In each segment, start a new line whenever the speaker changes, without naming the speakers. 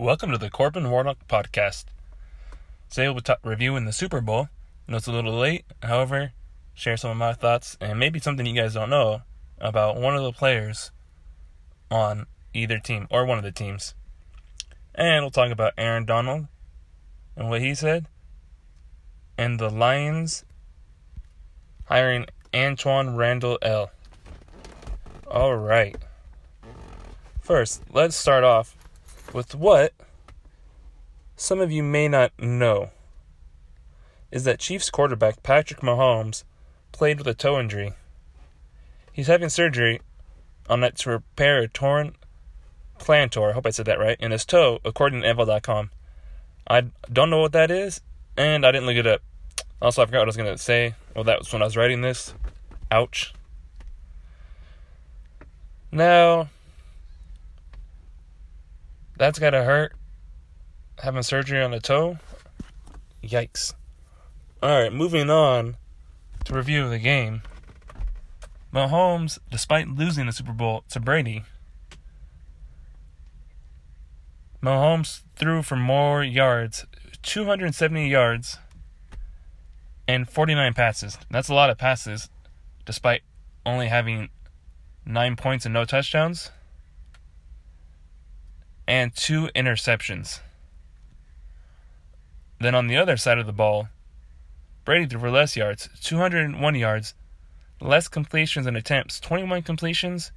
Welcome to the Corbin Warnock Podcast. Today we'll be ta- reviewing the Super Bowl. I know it's a little late, however, share some of my thoughts and maybe something you guys don't know about one of the players on either team or one of the teams. And we'll talk about Aaron Donald and what he said, and the Lions hiring Antwaan Randle El. All right. First, let's start off with what some of you may not know is that Chiefs quarterback Patrick Mahomes played with a toe injury. He's having surgery on it to repair a torn plantar, I hope I said that right, in his toe, according to NFL.com. I don't know what that is, and I didn't look it up. Also, I forgot what I was going to say. Well, that was when I was writing this. Ouch. Now, that's gotta hurt. Having surgery on the toe? Yikes. Alright, moving on to review the game. Mahomes, despite losing the Super Bowl to Brady, Mahomes threw for more yards, 270 yards, and 49 passes. That's a lot of passes, despite only having nine points and no touchdowns and two interceptions. Then on the other side of the ball, Brady threw for less yards, 201 yards, less completions and attempts, 21 completions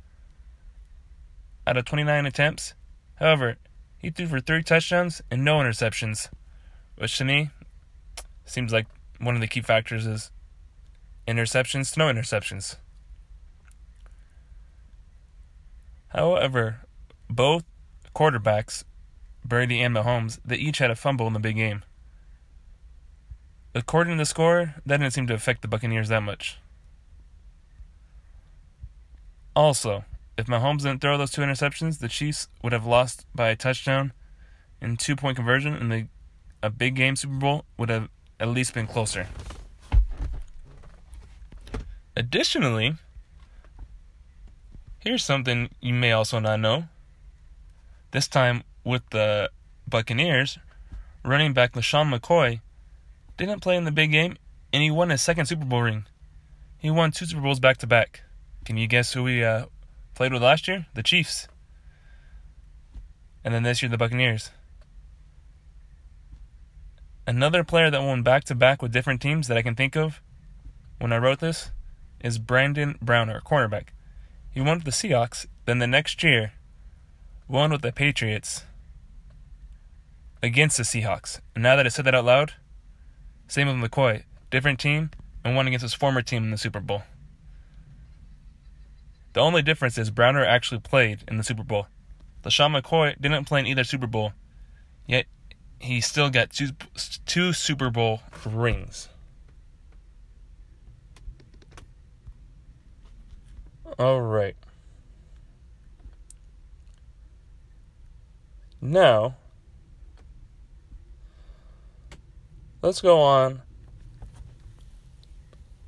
out of 29 attempts. However, he threw for three touchdowns and no interceptions, which to me seems like one of the key factors is interceptions to no interceptions. However, both quarterbacks, Brady and Mahomes, they each had a fumble in the big game. According to the score, that didn't seem to affect the Buccaneers that much. Also, if Mahomes didn't throw those two interceptions, the Chiefs would have lost by a touchdown and two point conversion, and the, a big game Super Bowl would have at least been closer. Additionally, here's something you may also not know. This time with the Buccaneers, running back LeSean McCoy didn't play in the big game, and he won his second Super Bowl ring. He won two Super Bowls back to back. Can you guess who he uh, played with last year? The Chiefs. And then this year, the Buccaneers. Another player that won back to back with different teams that I can think of when I wrote this is Brandon Browner, cornerback. He won with the Seahawks, then the next year, won with the Patriots against the Seahawks. And now that I said that out loud, same with McCoy, different team, and won against his former team in the Super Bowl. The only difference is Browner actually played in the Super Bowl. LeSean McCoy didn't play in either Super Bowl, yet he still got two, two Super Bowl rings. All right. Now, let's go on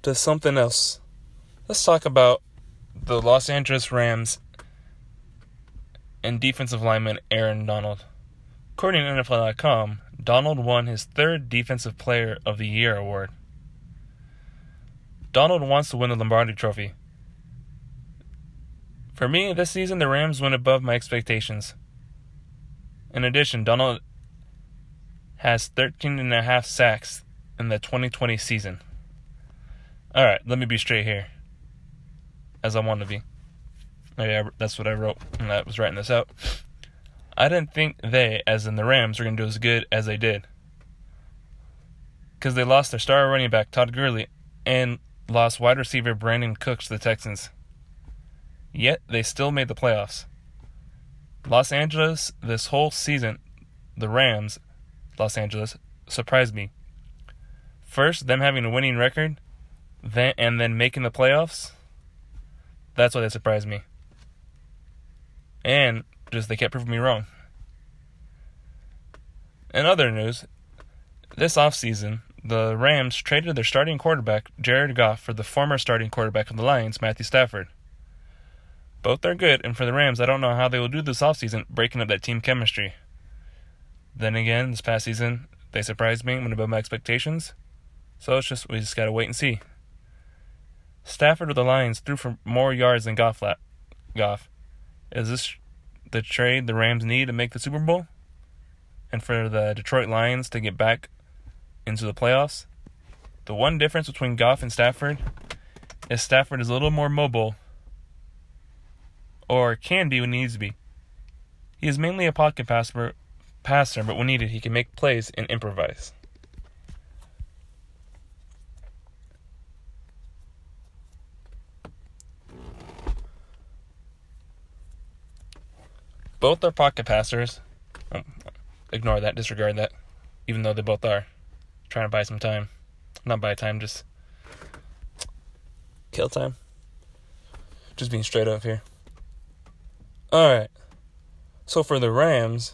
to something else. Let's talk about the Los Angeles Rams and defensive lineman Aaron Donald. According to NFL.com, Donald won his third Defensive Player of the Year award. Donald wants to win the Lombardi Trophy. For me, this season, the Rams went above my expectations. In addition, Donald has 13 and a half sacks in the 2020 season. All right, let me be straight here, as I want to be. Yeah, that's what I wrote when I was writing this out. I didn't think they, as in the Rams, were going to do as good as they did. Because they lost their star running back, Todd Gurley, and lost wide receiver Brandin Cooks to the Texans. Yet they still made the playoffs. Los Angeles, this whole season, the Rams, Los Angeles, surprised me. First, them having a winning record, then and then making the playoffs. That's why they surprised me. And just they kept proving me wrong. In other news, this offseason, the Rams traded their starting quarterback, Jared Goff, for the former starting quarterback of the Lions, Matthew Stafford. Both are good, and for the Rams, I don't know how they will do this offseason, breaking up that team chemistry. Then again, this past season, they surprised me, went above my expectations. So it's just we just gotta wait and see. Stafford with the Lions threw for more yards than Goff. Goff. Is this the trade the Rams need to make the Super Bowl? And for the Detroit Lions to get back into the playoffs? The one difference between Goff and Stafford is Stafford is a little more mobile, or can be when he needs to be. He is mainly a pocket passer, passer, but when needed, he can make plays and improvise. Both are pocket passers. Oh, ignore that, disregard that, even though they both are. Trying to buy some time. Not buy time, just kill time. Just being straight up here. Alright. So for the Rams,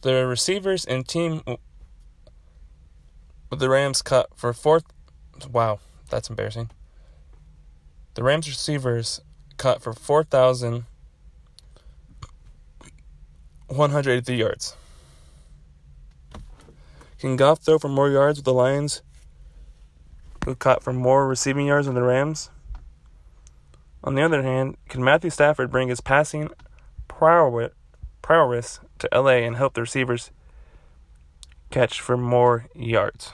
the receivers and team the Rams cut for fourth wow, that's embarrassing. The Rams receivers cut for 4,183 yards. Can Goff throw for more yards with the Lions, who caught for more receiving yards than the Rams? On the other hand, can Matthew Stafford bring his passing prowess to LA and help the receivers catch for more yards?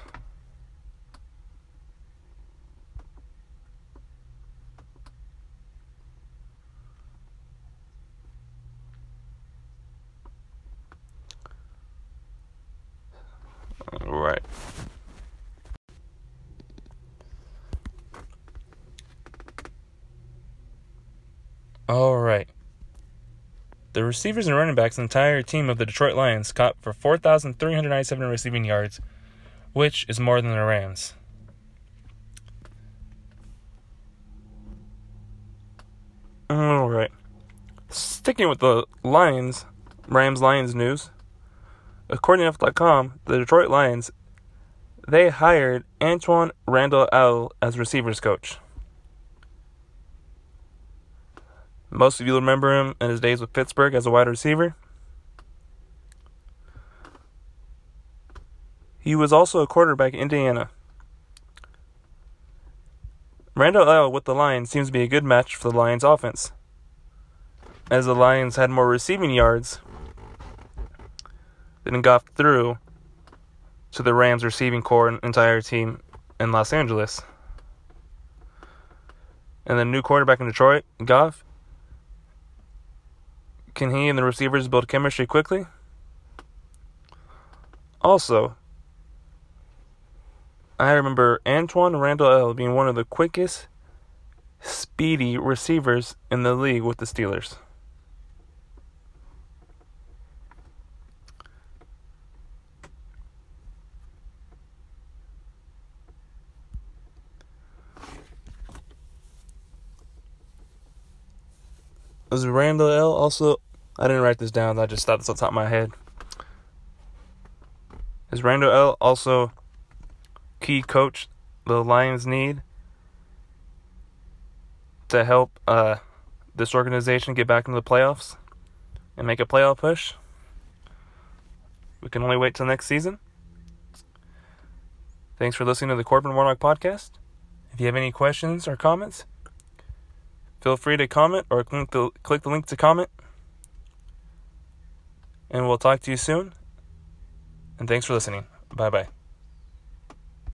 Right. All right. The receivers and running backs, the entire team of the Detroit Lions, caught for 4,397 receiving yards, which is more than the Rams. All right. Sticking with the Lions, Rams Lions news. According to F.com, the Detroit Lions they hired Antwaan Randle El as receivers coach. Most of you remember him in his days with Pittsburgh as a wide receiver. He was also a quarterback in Indiana. Randle El with the Lions seems to be a good match for the Lions offense, as the Lions had more receiving yards than got through to the Rams receiving corps and entire team in Los Angeles. And the new quarterback in Detroit, Goff. Can he and the receivers build chemistry quickly? Also, I remember Antwaan Randle El being one of the quickest, speedy receivers in the league with the Steelers. Was Randle El also? I didn't write this down. I just thought this on top of my head. Is Randle El also key coach the Lions need to help uh, this organization get back into the playoffs and make a playoff push? We can only wait till next season. Thanks for listening to the Corbin Warnock podcast. If you have any questions or comments, Feel free to comment or click the, click the link to comment. And we'll talk to you soon. And thanks for listening. Bye bye.